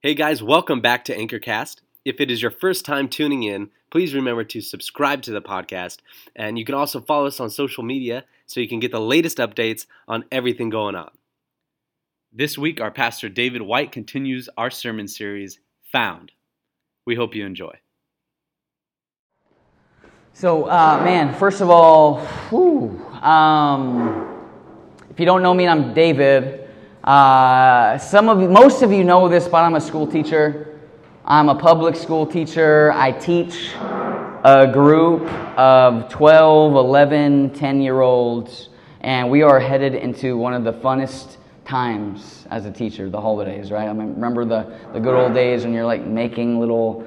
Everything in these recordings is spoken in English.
Hey guys, welcome back to Anchorcast. If it is your first time tuning in, please remember to subscribe to the podcast. And you can also follow us on social media so you can get the latest updates on everything going on. This week, our pastor David White continues our sermon series, Found. We hope you enjoy. So, uh, man, first of all, whew, um, if you don't know me, I'm David. Uh, some of most of you know this, but I'm a school teacher. I'm a public school teacher. I teach a group of 12, 11, 10 year olds, and we are headed into one of the funnest times as a teacher, the holidays, right? I mean, remember the, the good old days when you're like making little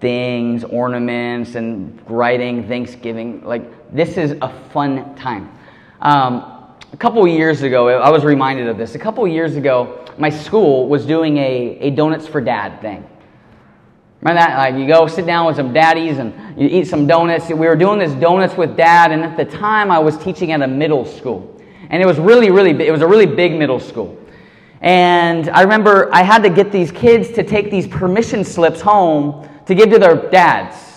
things, ornaments, and writing Thanksgiving. Like, this is a fun time. Um, a couple years ago, I was reminded of this. A couple years ago, my school was doing a, a Donuts for Dad thing. Remember that? Like you go sit down with some daddies and you eat some donuts. We were doing this donuts with dad, and at the time I was teaching at a middle school. And it was really, really. It was a really big middle school. And I remember I had to get these kids to take these permission slips home to give to their dads.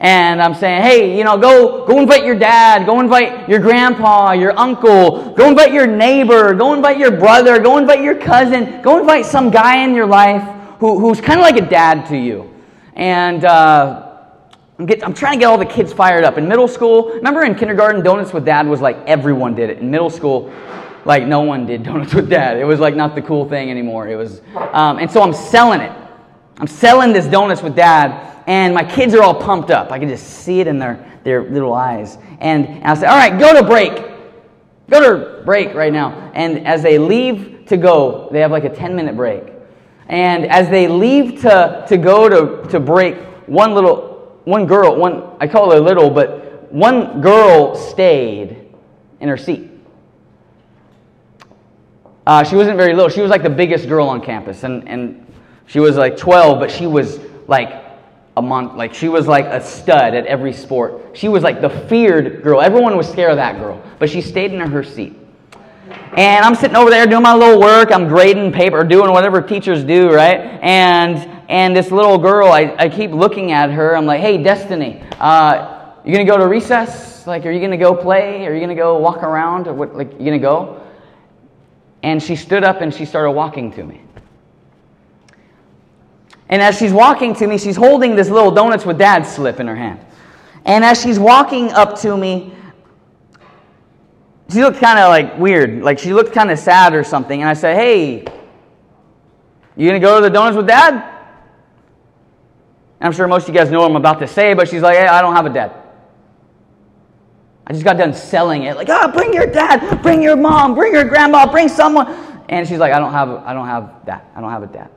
And I'm saying, hey, you know, go, go invite your dad, go invite your grandpa, your uncle, go invite your neighbor, go invite your brother, go invite your cousin, go invite some guy in your life who, who's kind of like a dad to you. And uh, I'm, get, I'm trying to get all the kids fired up. In middle school, remember in kindergarten, Donuts with Dad was like everyone did it. In middle school, like no one did Donuts with Dad. It was like not the cool thing anymore. It was, um, and so I'm selling it. I'm selling this Donuts with Dad and my kids are all pumped up. I can just see it in their, their little eyes. And, and I say, all right, go to break. Go to break right now. And as they leave to go, they have like a 10 minute break. And as they leave to, to go to, to break, one little, one girl, one, I call her little, but one girl stayed in her seat. Uh, she wasn't very little. She was like the biggest girl on campus. And, and she was like 12, but she was like a month. Like she was like a stud at every sport. She was like the feared girl. Everyone was scared of that girl, but she stayed in her seat. And I'm sitting over there doing my little work. I'm grading paper, doing whatever teachers do, right? And and this little girl, I, I keep looking at her. I'm like, hey, Destiny, uh, you gonna go to recess? Like, are you gonna go play? Are you gonna go walk around? Or what? Like, you gonna go? And she stood up and she started walking to me. And as she's walking to me, she's holding this little donuts with dad slip in her hand. And as she's walking up to me, she looked kind of like weird. Like she looked kind of sad or something. And I said, Hey, you to go to the donuts with dad? And I'm sure most of you guys know what I'm about to say, but she's like, Hey, I don't have a dad. I just got done selling it. Like, oh, bring your dad, bring your mom, bring your grandma, bring someone. And she's like, I don't have, I don't have that. I don't have a dad.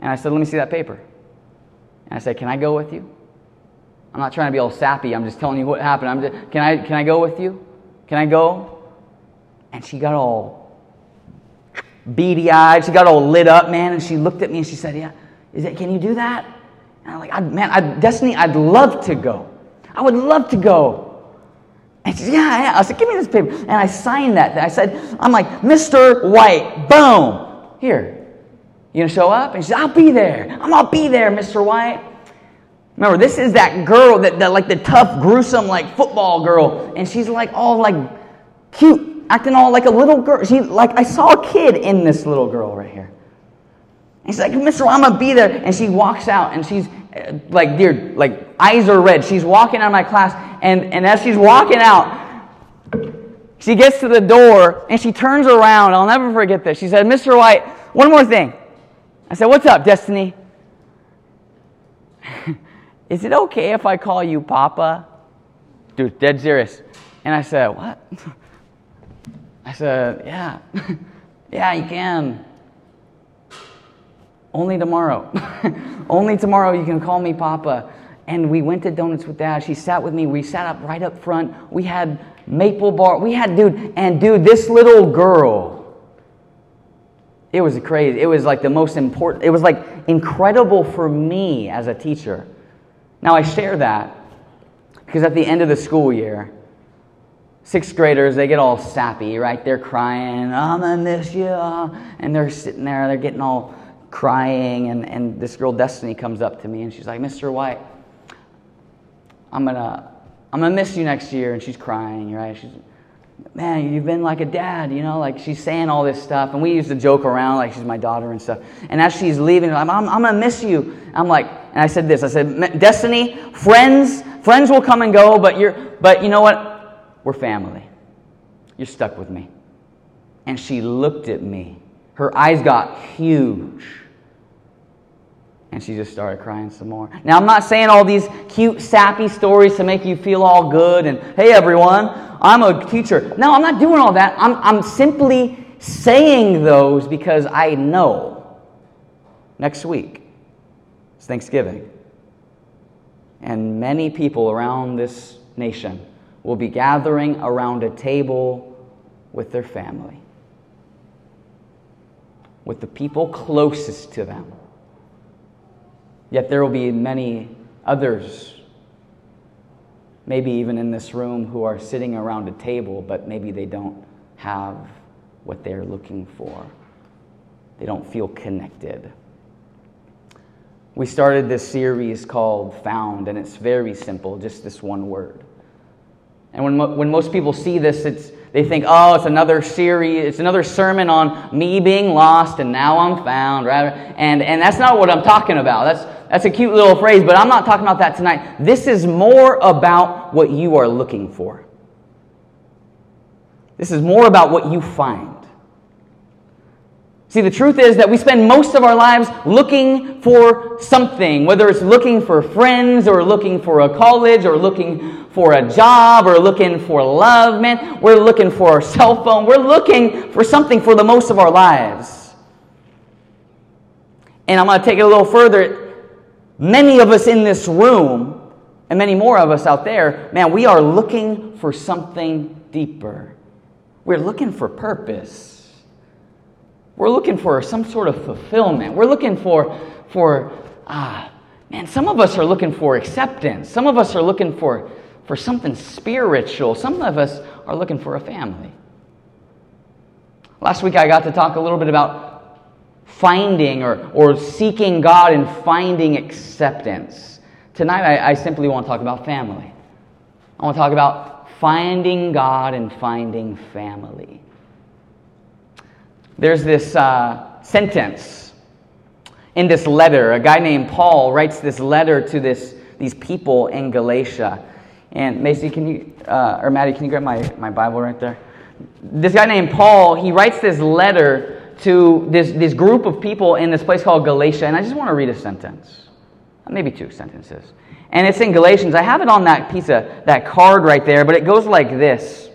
And I said, Let me see that paper. And I said, Can I go with you? I'm not trying to be all sappy. I'm just telling you what happened. I'm just, can, I, can I go with you? Can I go? And she got all beady eyed. She got all lit up, man. And she looked at me and she said, Yeah, is it, can you do that? And I'm like, I, Man, I, Destiny, I'd love to go. I would love to go. And she said, yeah, yeah. I said, Give me this paper. And I signed that. I said, I'm like, Mr. White, boom. Here, you gonna show up? And she said, I'll be there. I'm gonna be there, Mr. White. Remember, this is that girl that, that like the tough, gruesome, like football girl, and she's like all like cute, acting all like a little girl. She like I saw a kid in this little girl right here. And she's like, Mr. White, I'm gonna be there. And she walks out, and she's uh, like, dear, like eyes are red. She's walking out of my class, and and as she's walking out, she gets to the door and she turns around. I'll never forget this. She said, Mr. White, one more thing. I said, What's up, Destiny? Is it okay if I call you Papa? Dude, dead serious. And I said, What? I said, Yeah. yeah, you can. Only tomorrow. Only tomorrow you can call me Papa. And we went to Donuts with Dad. She sat with me. We sat up right up front. We had maple bar. We had, dude, and dude, this little girl it was crazy. It was like the most important, it was like incredible for me as a teacher. Now, I share that because at the end of the school year, sixth graders, they get all sappy, right? They're crying, I'm gonna miss you. And they're sitting there, they're getting all crying. And, and this girl, Destiny, comes up to me and she's like, Mr. White, I'm gonna, I'm gonna miss you next year. And she's crying, right? She's, man, you've been like a dad, you know, like she's saying all this stuff. And we used to joke around like she's my daughter and stuff. And as she's leaving, I'm, I'm, I'm going to miss you. I'm like, and I said this I said, Destiny, friends, friends will come and go, but, you're, but you know what? We're family. You're stuck with me. And she looked at me. Her eyes got huge. And she just started crying some more. Now, I'm not saying all these cute, sappy stories to make you feel all good and, hey, everyone, I'm a teacher. No, I'm not doing all that. I'm, I'm simply saying those because I know next week is Thanksgiving. And many people around this nation will be gathering around a table with their family, with the people closest to them Yet there will be many others, maybe even in this room, who are sitting around a table, but maybe they don't have what they're looking for. They don't feel connected. We started this series called Found, and it's very simple, just this one word. And when, mo- when most people see this, it's, they think, oh, it's another series, it's another sermon on me being lost and now I'm found. Rather, and, and that's not what I'm talking about. That's, that's a cute little phrase, but I'm not talking about that tonight. This is more about what you are looking for. This is more about what you find. See, the truth is that we spend most of our lives looking for something, whether it's looking for friends or looking for a college or looking for a job or looking for love, man. We're looking for a cell phone. We're looking for something for the most of our lives. And I'm going to take it a little further. Many of us in this room, and many more of us out there, man, we are looking for something deeper. We're looking for purpose. We're looking for some sort of fulfillment. We're looking for, for ah, man, some of us are looking for acceptance. Some of us are looking for, for something spiritual. Some of us are looking for a family. Last week I got to talk a little bit about finding or, or seeking God and finding acceptance. Tonight, I, I simply want to talk about family. I want to talk about finding God and finding family. There's this uh, sentence in this letter. A guy named Paul writes this letter to this, these people in Galatia. And Macy, can you, uh, or Maddie, can you grab my, my Bible right there? This guy named Paul, he writes this letter to this, this group of people in this place called Galatia, and I just want to read a sentence, maybe two sentences. And it's in Galatians. I have it on that piece of that card right there, but it goes like this.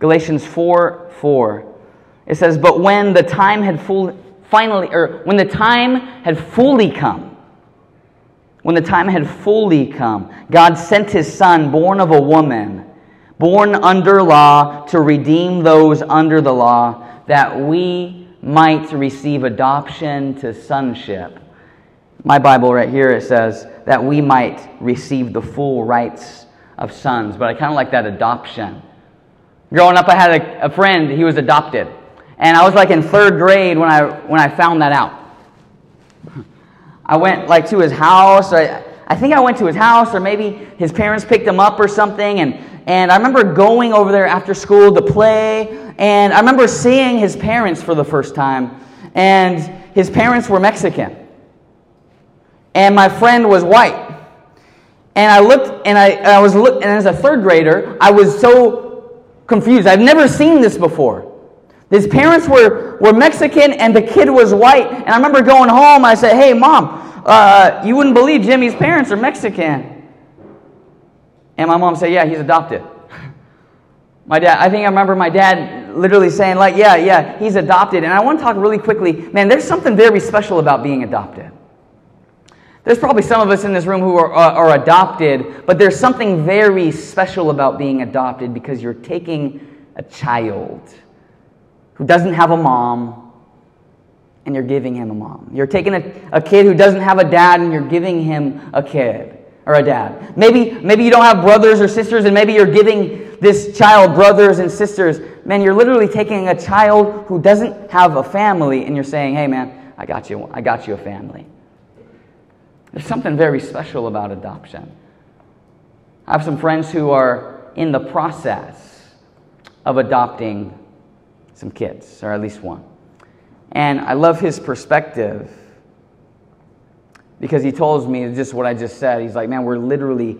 Galatians 4 4. It says, But when the time had full, finally, or when the time had fully come, when the time had fully come, God sent his son, born of a woman born under law to redeem those under the law, that we might receive adoption to sonship. My Bible right here it says that we might receive the full rights of sons, but I kind of like that adoption. Growing up, I had a, a, friend, he was adopted. And I was like in third grade when I, when I found that out. I went like to his house. I, I think I went to his house, or maybe his parents picked him up or something, and and I remember going over there after school to play. And I remember seeing his parents for the first time. And his parents were Mexican. And my friend was white. And I looked, and I, I was look, and as a third grader, I was so confused. I've never seen this before. His parents were, were Mexican and the kid was white. And I remember going home, I said, Hey, mom, uh, you wouldn't believe Jimmy's parents are Mexican. And my mom said, Yeah, he's adopted. My dad, I think I remember my dad literally saying, like, yeah, yeah, he's adopted. And I want to talk really quickly. Man, there's something very special about being adopted. There's probably some of us in this room who are, are, are adopted, but there's something very special about being adopted because you're taking a child who doesn't have a mom and you're giving him a mom. You're taking a, a kid who doesn't have a dad and you're giving him a kid. Or a dad. Maybe, maybe you don't have brothers or sisters, and maybe you're giving this child brothers and sisters. Man, you're literally taking a child who doesn't have a family, and you're saying, hey, man, I got you, I got you a family. There's something very special about adoption. I have some friends who are in the process of adopting some kids, or at least one. And I love his perspective because he told me just what I just said. He's like, man, we're literally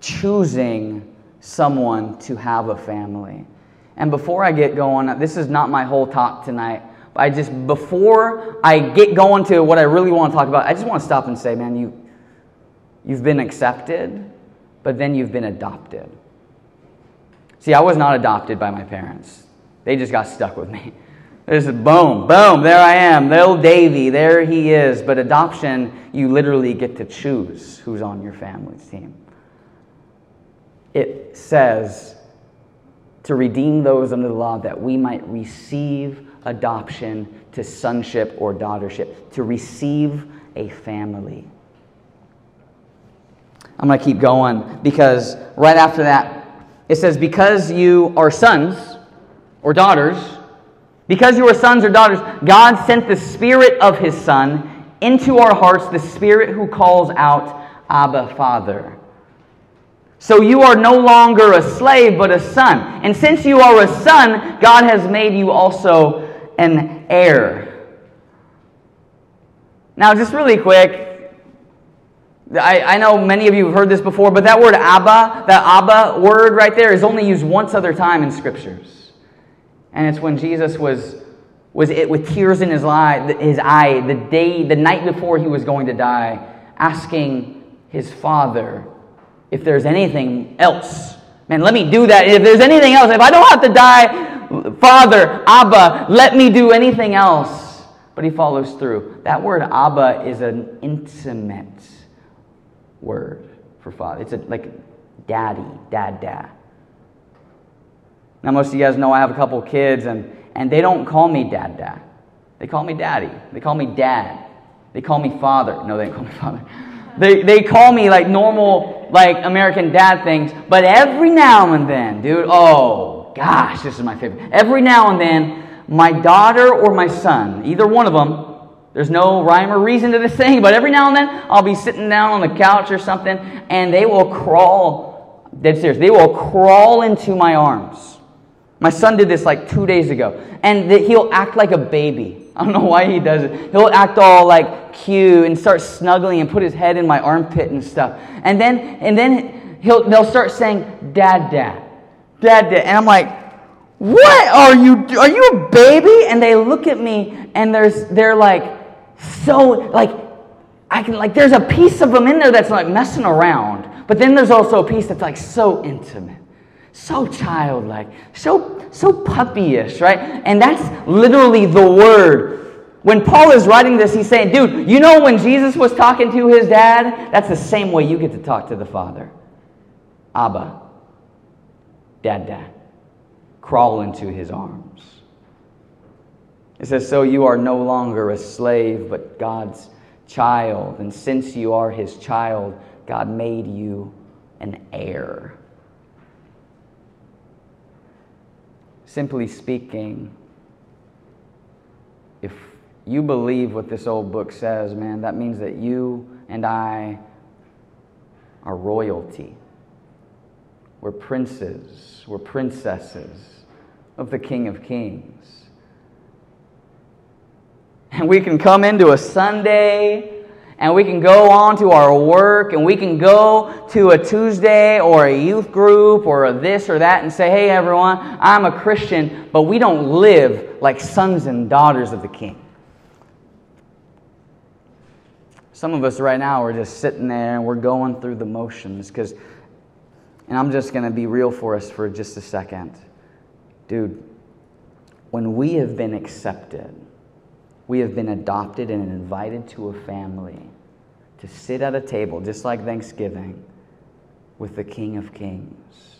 choosing someone to have a family. And before I get going, this is not my whole talk tonight. But I just, before I get going to what I really want to talk about, I just want to stop and say, man, you, you've been accepted, but then you've been adopted. See, I was not adopted by my parents, they just got stuck with me. There's a boom, boom, there I am, little Davy, there he is. But adoption, you literally get to choose who's on your family's team. It says to redeem those under the law that we might receive adoption to sonship or daughtership, to receive a family. I'm going to keep going because right after that, it says, Because you are sons or daughters, because you are sons or daughters, God sent the Spirit of His Son into our hearts, the Spirit who calls out, Abba, Father. So you are no longer a slave, but a son. And since you are a son, God has made you also an heir. Now, just really quick, I, I know many of you have heard this before, but that word Abba, that Abba word right there, is only used once other time in scriptures. And it's when Jesus was, was it with tears in his eye, his eye the day, the night before he was going to die, asking his father if there's anything else. Man, let me do that. If there's anything else, if I don't have to die, Father, Abba, let me do anything else. But he follows through. That word Abba is an intimate word for father. It's a, like daddy, dad, dad. Now, most of you guys know I have a couple kids, and, and they don't call me dad, dad. They call me daddy. They call me dad. They call me father. No, they don't call me father. They, they call me like normal, like American dad things, but every now and then, dude, oh gosh, this is my favorite. Every now and then, my daughter or my son, either one of them, there's no rhyme or reason to this thing, but every now and then I'll be sitting down on the couch or something and they will crawl, dead serious, they will crawl into my arms. My son did this like two days ago, and he'll act like a baby. I don't know why he does it. He'll act all like cute and start snuggling and put his head in my armpit and stuff. And then, and then he'll, they'll start saying, "Dad, Dad, Dad, Dad," and I'm like, "What are you? Are you a baby?" And they look at me, and there's they're like so like I can like there's a piece of them in there that's like messing around, but then there's also a piece that's like so intimate so childlike, so so puppyish, right? And that's literally the word. When Paul is writing this, he's saying, dude, you know when Jesus was talking to his dad? That's the same way you get to talk to the Father. Abba, dad, dad. Crawl into his arms. It says, So you are no longer a slave, but God's child. And since you are his child, God made you an heir. Simply speaking, if you believe what this old book says, man, that means that you and I are royalty. We're princes, we're princesses of the King of Kings. And we can come into a Sunday and we can go on to our work and we can go to a Tuesday or a youth group or a this or that and say, hey, everyone, I'm a Christian, but we don't live like sons and daughters of the King. Some of us right now are just sitting there and we're going through the motions because, and I'm just going to be real for us for just a second. Dude, when we have been accepted, we have been adopted and invited to a family to sit at a table, just like Thanksgiving, with the King of Kings.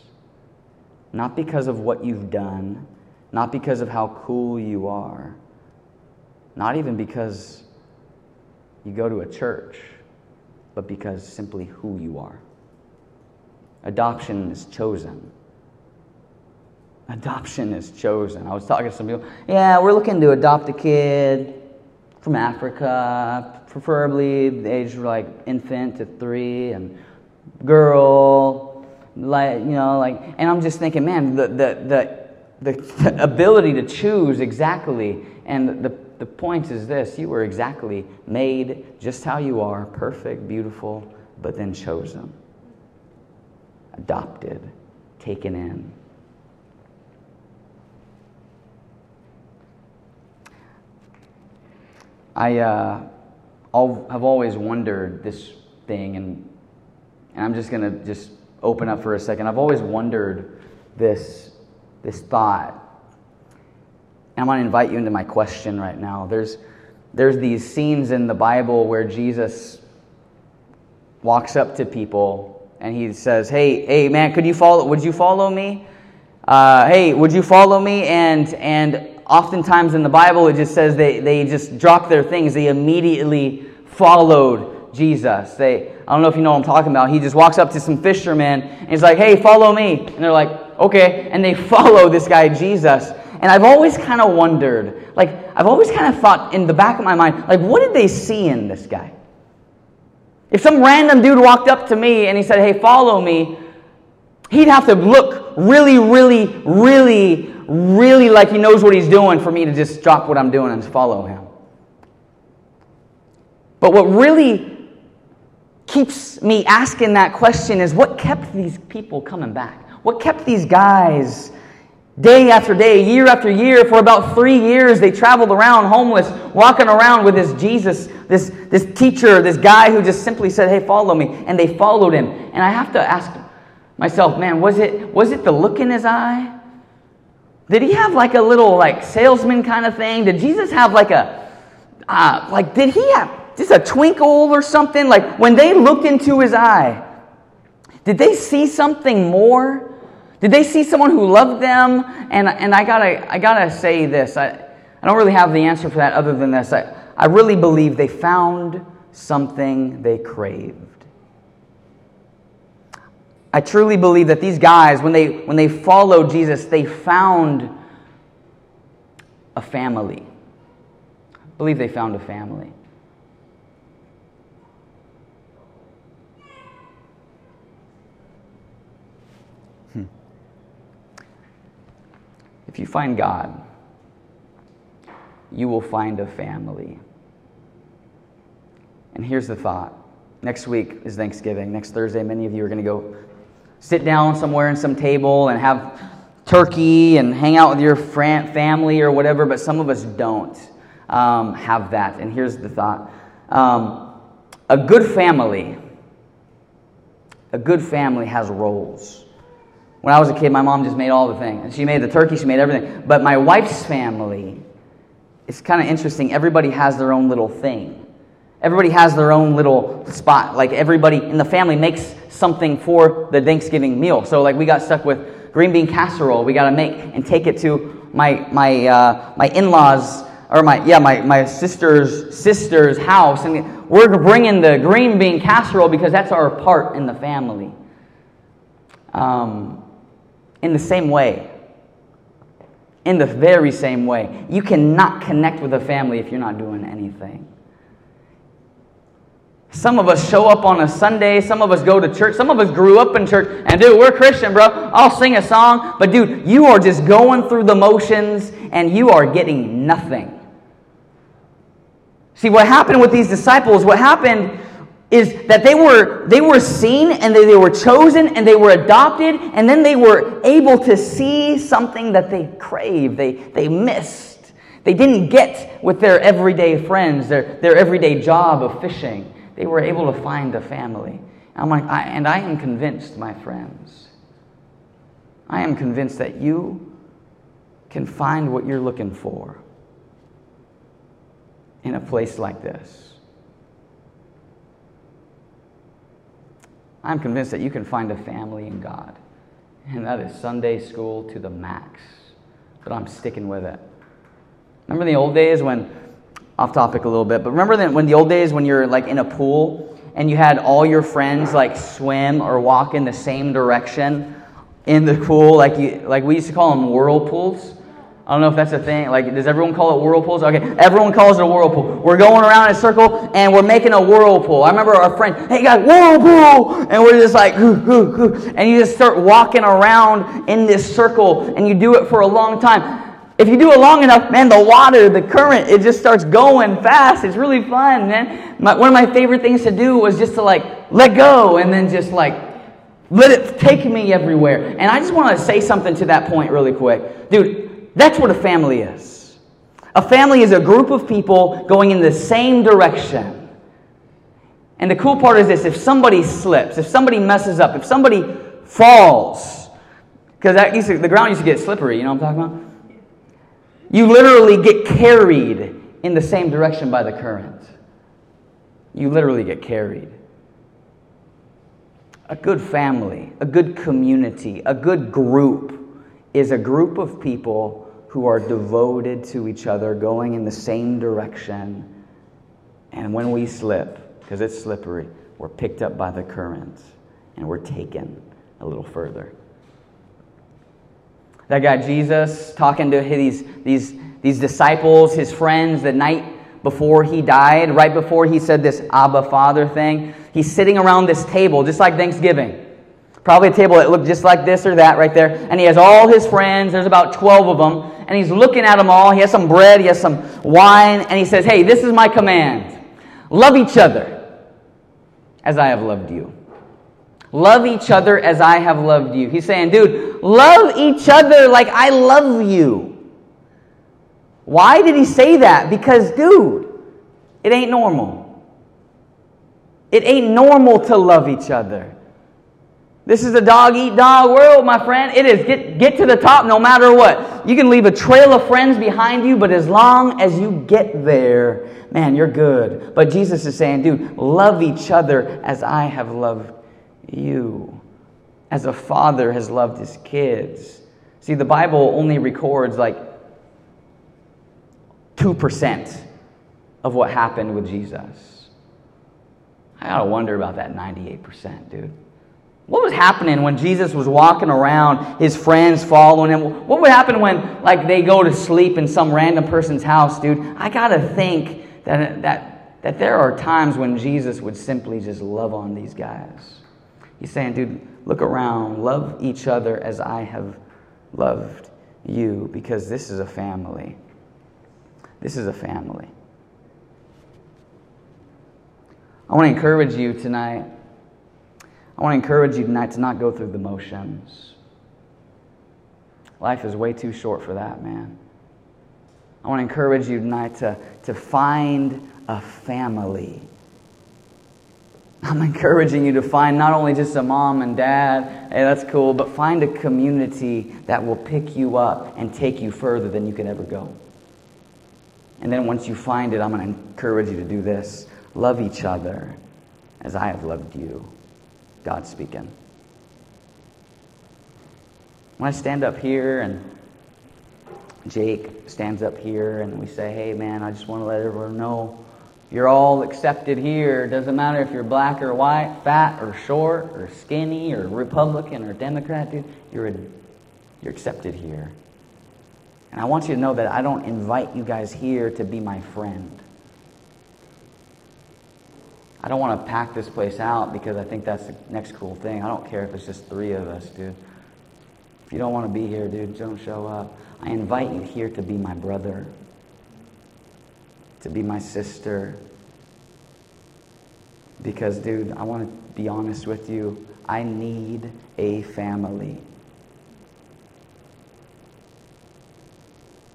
Not because of what you've done, not because of how cool you are, not even because you go to a church, but because simply who you are. Adoption is chosen. Adoption is chosen. I was talking to some people, yeah, we're looking to adopt a kid from Africa, preferably the age of like infant to three, and girl, like you know, like, and I'm just thinking, man, the the the, the ability to choose exactly, and the the point is this: you were exactly made just how you are, perfect, beautiful, but then chosen, adopted, taken in. I uh, have always wondered this thing, and, and I'm just going to just open up for a second. I've always wondered this, this thought. And I'm going to invite you into my question right now. There's, there's these scenes in the Bible where Jesus walks up to people and he says, Hey, hey, man, could you follow? Would you follow me? Uh, hey, would you follow me? And, and oftentimes in the Bible, it just says they, they just dropped their things. They immediately followed Jesus. They, I don't know if you know what I'm talking about. He just walks up to some fishermen and he's like, hey, follow me. And they're like, okay. And they follow this guy, Jesus. And I've always kind of wondered, like, I've always kind of thought in the back of my mind, like, what did they see in this guy? If some random dude walked up to me and he said, hey, follow me, he'd have to look really, really, really really like he knows what he's doing for me to just drop what I'm doing and follow him. But what really keeps me asking that question is what kept these people coming back? What kept these guys day after day, year after year, for about three years, they traveled around homeless, walking around with this Jesus, this, this teacher, this guy who just simply said, Hey, follow me. And they followed him. And I have to ask myself, man, was it, was it the look in his eye? Did he have like a little like salesman kind of thing? Did Jesus have like a uh, like did he have just a twinkle or something? Like when they looked into his eye, did they see something more? Did they see someone who loved them? And and I gotta I gotta say this. I, I don't really have the answer for that other than this. I, I really believe they found something they craved. I truly believe that these guys, when they, when they followed Jesus, they found a family. I believe they found a family. Hmm. If you find God, you will find a family. And here's the thought. Next week is Thanksgiving. Next Thursday, many of you are going to go sit down somewhere in some table and have turkey and hang out with your family or whatever, but some of us don't um, have that. And here's the thought um, a good family, a good family has roles. When I was a kid, my mom just made all the things. She made the turkey, she made everything. But my wife's family, it's kind of interesting. Everybody has their own little thing. Everybody has their own little spot. Like everybody in the family makes something for the Thanksgiving meal. So like we got stuck with green bean casserole. We got to make and take it to my my uh, my in-laws or my yeah my my sister's sister's house, and we're bringing the green bean casserole because that's our part in the family. Um, in the same way, in the very same way, you cannot connect with a family if you're not doing anything. Some of us show up on a Sunday. Some of us go to church. Some of us grew up in church. And dude, we're Christian, bro. I'll sing a song. But dude, you are just going through the motions and you are getting nothing. See, what happened with these disciples, what happened is that they were, they were seen and they, they were chosen and they were adopted and then they were able to see something that they craved, they, they missed. They didn't get with their everyday friends, their, their everyday job of fishing they were able to find a family. I'm like, I, and I am convinced, my friends, I am convinced that you can find what you're looking for in a place like this. I'm convinced that you can find a family in God. And that is Sunday school to the max. But I'm sticking with it. Remember the old days when off topic a little bit, but remember that when the old days when you're like in a pool and you had all your friends like swim or walk in the same direction in the pool, like you, like we used to call them whirlpools. I don't know if that's a thing. Like, does everyone call it whirlpools? Okay, everyone calls it a whirlpool. We're going around in a circle and we're making a whirlpool. I remember our friend, hey guys, whirlpool! And we're just like, hoo, hoo, hoo. and you just start walking around in this circle and you do it for a long time. If you do it long enough, man, the water, the current, it just starts going fast. It's really fun, man. My, one of my favorite things to do was just to like let go and then just like let it take me everywhere. And I just want to say something to that point really quick. Dude, that's what a family is. A family is a group of people going in the same direction. And the cool part is this if somebody slips, if somebody messes up, if somebody falls, because the ground used to get slippery, you know what I'm talking about? You literally get carried in the same direction by the current. You literally get carried. A good family, a good community, a good group is a group of people who are devoted to each other, going in the same direction. And when we slip, because it's slippery, we're picked up by the current and we're taken a little further. That guy Jesus talking to these, these, these disciples, his friends, the night before he died, right before he said this Abba Father thing, he's sitting around this table, just like Thanksgiving. Probably a table that looked just like this or that right there. And he has all his friends. There's about 12 of them. And he's looking at them all. He has some bread, he has some wine. And he says, Hey, this is my command love each other as I have loved you. Love each other as I have loved you. He's saying, Dude, love each other like I love you. Why did he say that? Because, dude, it ain't normal. It ain't normal to love each other. This is a dog eat dog world, my friend. It is get, get to the top no matter what. You can leave a trail of friends behind you, but as long as you get there, man, you're good. But Jesus is saying, dude, love each other as I have loved you, as a father has loved his kids. See, the Bible only records like 2% of what happened with Jesus. I gotta wonder about that 98%, dude. What was happening when Jesus was walking around, his friends following him? What would happen when, like, they go to sleep in some random person's house, dude? I gotta think that, that, that there are times when Jesus would simply just love on these guys. He's saying, dude, look around, love each other as I have loved you, because this is a family. This is a family. I want to encourage you tonight I want to encourage you tonight to not go through the motions. Life is way too short for that, man. I want to encourage you tonight to, to find a family. I'm encouraging you to find not only just a mom and dad, hey, that's cool, but find a community that will pick you up and take you further than you can ever go. And then once you find it, I'm going to encourage you to do this love each other as I have loved you. God speaking. When I stand up here and Jake stands up here and we say, hey man, I just want to let everyone know you're all accepted here. It doesn't matter if you're black or white, fat or short or skinny or Republican or Democrat, dude. You're, a, you're accepted here. And I want you to know that I don't invite you guys here to be my friend. I don't want to pack this place out because I think that's the next cool thing. I don't care if it's just three of us, dude. If you don't want to be here, dude, don't show up. I invite you here to be my brother, to be my sister. Because, dude, I want to be honest with you. I need a family.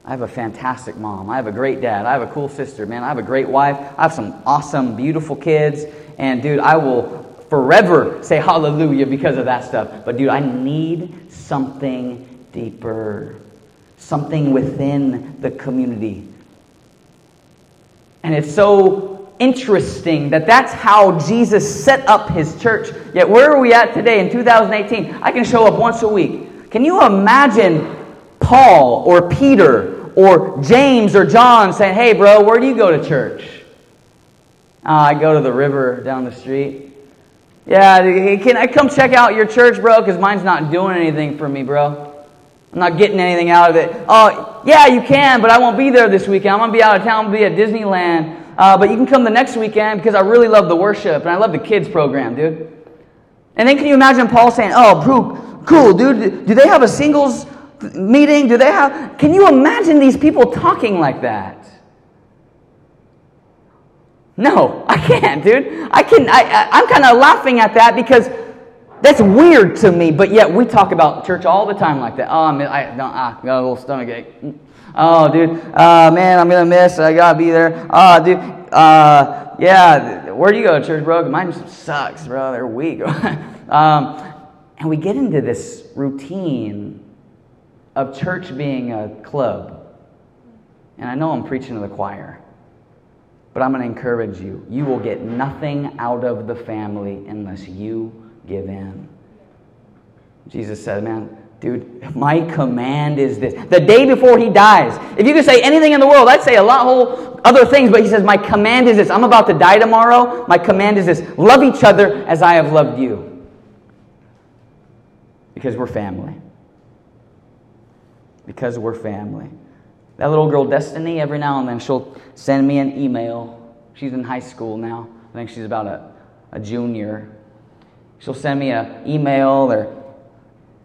I have a fantastic mom. I have a great dad. I have a cool sister, man. I have a great wife. I have some awesome, beautiful kids. And, dude, I will forever say hallelujah because of that stuff. But, dude, I need something deeper, something within the community. And it's so interesting that that's how Jesus set up his church. Yet, where are we at today in 2018? I can show up once a week. Can you imagine Paul or Peter or James or John saying, hey, bro, where do you go to church? Uh, I go to the river down the street. Yeah, can I come check out your church, bro? Because mine's not doing anything for me, bro. I'm not getting anything out of it. Oh, yeah, you can, but I won't be there this weekend. I'm going to be out of town. I'm going to be at Disneyland. Uh, but you can come the next weekend because I really love the worship and I love the kids program, dude. And then can you imagine Paul saying, oh, Brooke, cool, dude. Do they have a singles meeting? Do they have. Can you imagine these people talking like that? No, I can't, dude. I can. I, I I'm kind of laughing at that because that's weird to me. But yet we talk about church all the time like that. Oh, I'm, I. Ah, got a little stomach ache. Oh, dude. Uh, man, I'm gonna miss. I gotta be there. Oh, dude. Uh, yeah. Where do you go to church, bro? Mine sucks, bro. They're weak. um, and we get into this routine of church being a club. And I know I'm preaching to the choir. But I'm going to encourage you. You will get nothing out of the family unless you give in. Jesus said, Man, dude, my command is this. The day before he dies, if you could say anything in the world, I'd say a lot whole other things, but he says, My command is this. I'm about to die tomorrow. My command is this love each other as I have loved you. Because we're family. Because we're family. That little girl, Destiny, every now and then she'll send me an email. She's in high school now. I think she's about a, a junior. She'll send me an email or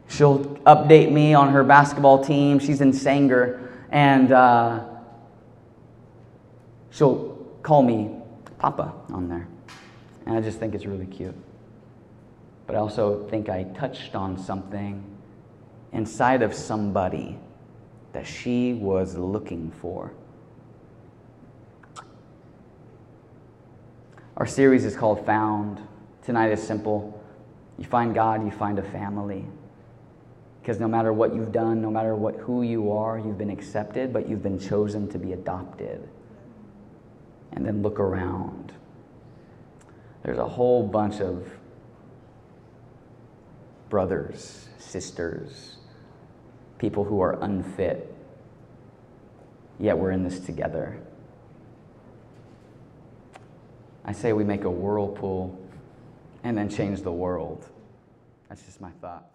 she'll update me on her basketball team. She's in Sanger. And uh, she'll call me Papa on there. And I just think it's really cute. But I also think I touched on something inside of somebody that she was looking for. Our series is called Found. Tonight is simple. You find God, you find a family. Because no matter what you've done, no matter what who you are, you've been accepted, but you've been chosen to be adopted. And then look around. There's a whole bunch of brothers, sisters, people who are unfit, yet we're in this together. I say we make a whirlpool and then change the world. That's just my thought.